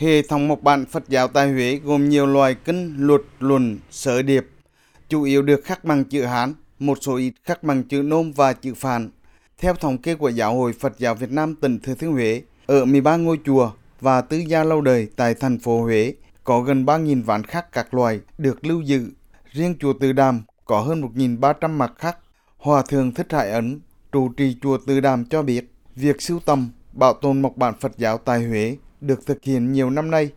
Hệ thống mộc bản Phật giáo tại Huế gồm nhiều loài kinh, luật, luận, sở điệp, chủ yếu được khắc bằng chữ Hán, một số ít khắc bằng chữ Nôm và chữ Phạn. Theo thống kê của Giáo hội Phật giáo Việt Nam tỉnh Thừa Thiên Huế, ở 13 ngôi chùa và tư gia lâu đời tại thành phố Huế có gần 3.000 ván khắc các loài được lưu giữ. Riêng chùa Từ Đàm có hơn 1.300 mặt khắc. Hòa thượng Thích Hải Ấn, trụ trì chùa Từ Đàm cho biết, việc sưu tầm, bảo tồn mộc bản Phật giáo tại Huế được thực hiện nhiều năm nay,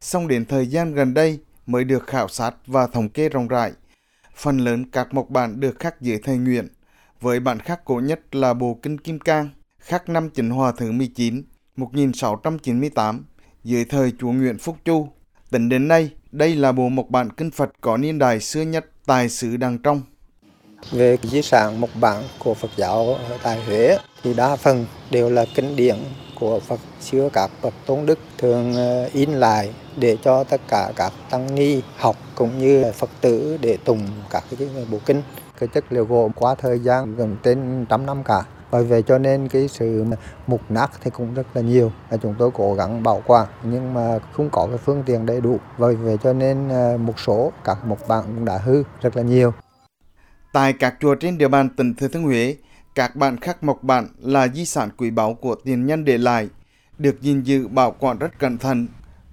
song đến thời gian gần đây mới được khảo sát và thống kê rộng rãi. Phần lớn các mộc bản được khắc dưới thầy nguyện, với bản khắc cổ nhất là Bộ Kinh Kim Cang, khắc năm Chính Hòa thứ 19, 1698, dưới thời chúa Nguyễn Phúc Chu. Tính đến nay, đây là bộ mộc bản kinh Phật có niên đại xưa nhất tại xứ Đàng Trong. Về di sản mộc bản của Phật giáo tại Huế thì đa phần đều là kinh điển của Phật xưa các bậc tôn đức thường ờ, in lại để cho tất cả các tăng ni học cũng như Phật tử để tùng các cái bộ kinh. Cái chất liệu gỗ qua thời gian gần trên trăm năm cả. Bởi vậy cho nên cái sự mục nát thì cũng rất là nhiều. Chúng tôi cố gắng bảo quản nhưng mà không có cái phương tiện đầy đủ. Bởi vậy cho nên ờ, một số các mục bản cũng đã hư rất là nhiều. Tại các chùa trên địa bàn tỉnh Thừa Thiên Huế, các bản khắc mộc bản là di sản quý báu của tiền nhân để lại, được gìn giữ bảo quản rất cẩn thận.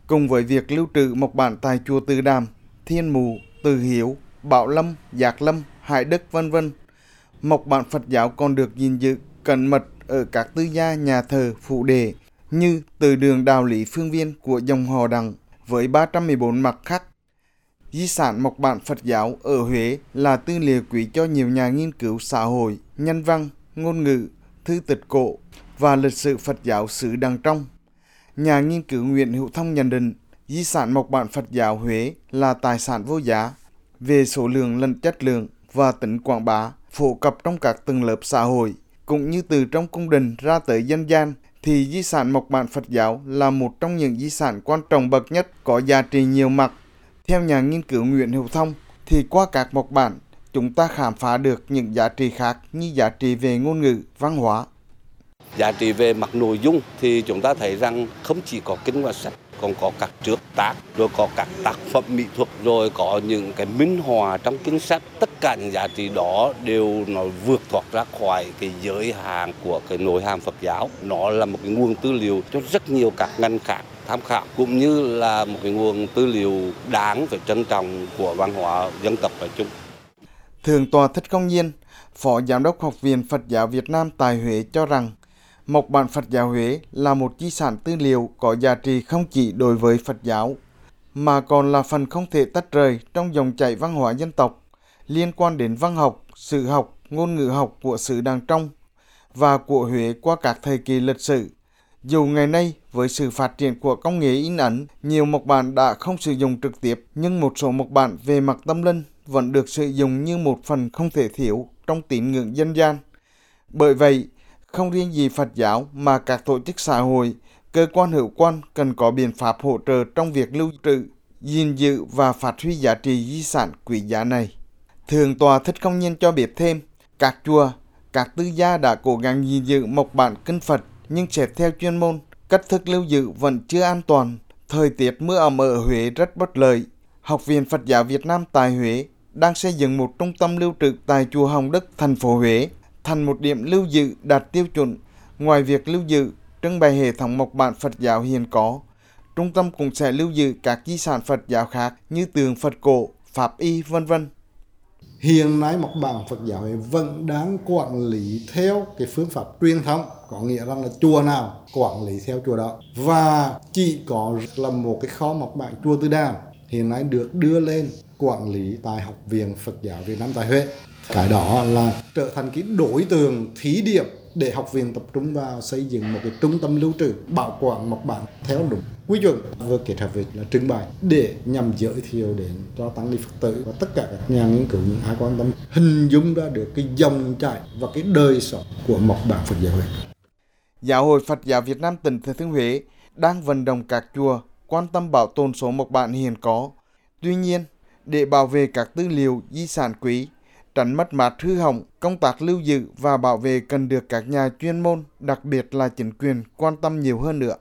Cùng với việc lưu trữ mộc bản tại chùa Từ Đàm, Thiên Mù, Từ Hiếu, Bảo Lâm, Giác Lâm, Hải Đức vân vân, mộc bản Phật giáo còn được gìn giữ cẩn mật ở các tư gia nhà thờ phụ đề như từ đường đào lý phương viên của dòng họ Đặng với 314 mặt khắc. Di sản mộc bản Phật giáo ở Huế là tư liệu quý cho nhiều nhà nghiên cứu xã hội, nhân văn, ngôn ngữ, thư tịch cổ và lịch sử Phật giáo xứ Đằng Trong. Nhà nghiên cứu Nguyễn Hữu Thông nhận định di sản mộc bản Phật giáo Huế là tài sản vô giá về số lượng lẫn chất lượng và tính quảng bá phổ cập trong các tầng lớp xã hội cũng như từ trong cung đình ra tới dân gian thì di sản mộc bản Phật giáo là một trong những di sản quan trọng bậc nhất có giá trị nhiều mặt. Theo nhà nghiên cứu Nguyễn Hữu Thông thì qua các mộc bản chúng ta khám phá được những giá trị khác như giá trị về ngôn ngữ, văn hóa. Giá trị về mặt nội dung thì chúng ta thấy rằng không chỉ có kinh và sách còn có các trước tác rồi có các tác phẩm mỹ thuật rồi có những cái minh họa trong kinh sách tất cả những giá trị đó đều nó vượt thoát ra khỏi cái giới hạn của cái nội hàm Phật giáo nó là một cái nguồn tư liệu cho rất nhiều các ngành khác tham khảo cũng như là một cái nguồn tư liệu đáng phải trân trọng của văn hóa dân tộc nói chung. Thượng tọa Thích Công Nhiên, Phó Giám đốc Học viện Phật giáo Việt Nam tại Huế cho rằng Mộc bản Phật giáo Huế là một di sản tư liệu có giá trị không chỉ đối với Phật giáo, mà còn là phần không thể tách rời trong dòng chảy văn hóa dân tộc liên quan đến văn học, sử học, ngôn ngữ học của xứ Đàng Trong và của Huế qua các thời kỳ lịch sử. Dù ngày nay với sự phát triển của công nghệ in ấn, nhiều mộc bản đã không sử dụng trực tiếp, nhưng một số mộc bản về mặt tâm linh vẫn được sử dụng như một phần không thể thiếu trong tín ngưỡng dân gian. Bởi vậy, không riêng gì Phật giáo mà các tổ chức xã hội, cơ quan hữu quan cần có biện pháp hỗ trợ trong việc lưu trữ, gìn giữ và phát huy giá trị di sản quý giá này. Thường tòa Thích Công Nhân cho biết thêm, các chùa, các tư gia đã cố gắng gìn giữ mộc bản kinh Phật nhưng xét theo chuyên môn, cách thức lưu giữ vẫn chưa an toàn. Thời tiết mưa ẩm ở Huế rất bất lợi. Học viện Phật giáo Việt Nam tại Huế đang xây dựng một trung tâm lưu trữ tại chùa Hồng Đức, thành phố Huế thành một điểm lưu giữ đạt tiêu chuẩn. Ngoài việc lưu giữ, trưng bày hệ thống mộc bản Phật giáo hiện có, trung tâm cũng sẽ lưu giữ các di sản Phật giáo khác như tượng Phật cổ, Pháp y, vân vân. Hiện nay mộc bản Phật giáo vẫn đang quản lý theo cái phương pháp truyền thống, có nghĩa rằng là chùa nào quản lý theo chùa đó. Và chỉ có là một cái kho mộc bản chùa Tư Đàm hiện nay được đưa lên quản lý tại Học viện Phật giáo Việt Nam tại Huế cái đó là trở thành cái đối tượng thí điểm để học viện tập trung vào xây dựng một cái trung tâm lưu trữ bảo quản mộc bản theo đúng quy chuẩn vừa kết hợp với là trưng bày để nhằm giới thiệu đến cho tăng ni phật tử và tất cả các nhà nghiên cứu những ai quan tâm hình dung ra được cái dòng chảy và cái đời sống của mộc bản Phật giáo Huế. Giáo hội Phật giáo Việt Nam tỉnh Thừa Thiên Huế đang vận động các chùa quan tâm bảo tồn số mộc bản hiện có. Tuy nhiên, để bảo vệ các tư liệu di sản quý tránh mất mát hư hỏng, công tác lưu giữ và bảo vệ cần được các nhà chuyên môn, đặc biệt là chính quyền quan tâm nhiều hơn nữa.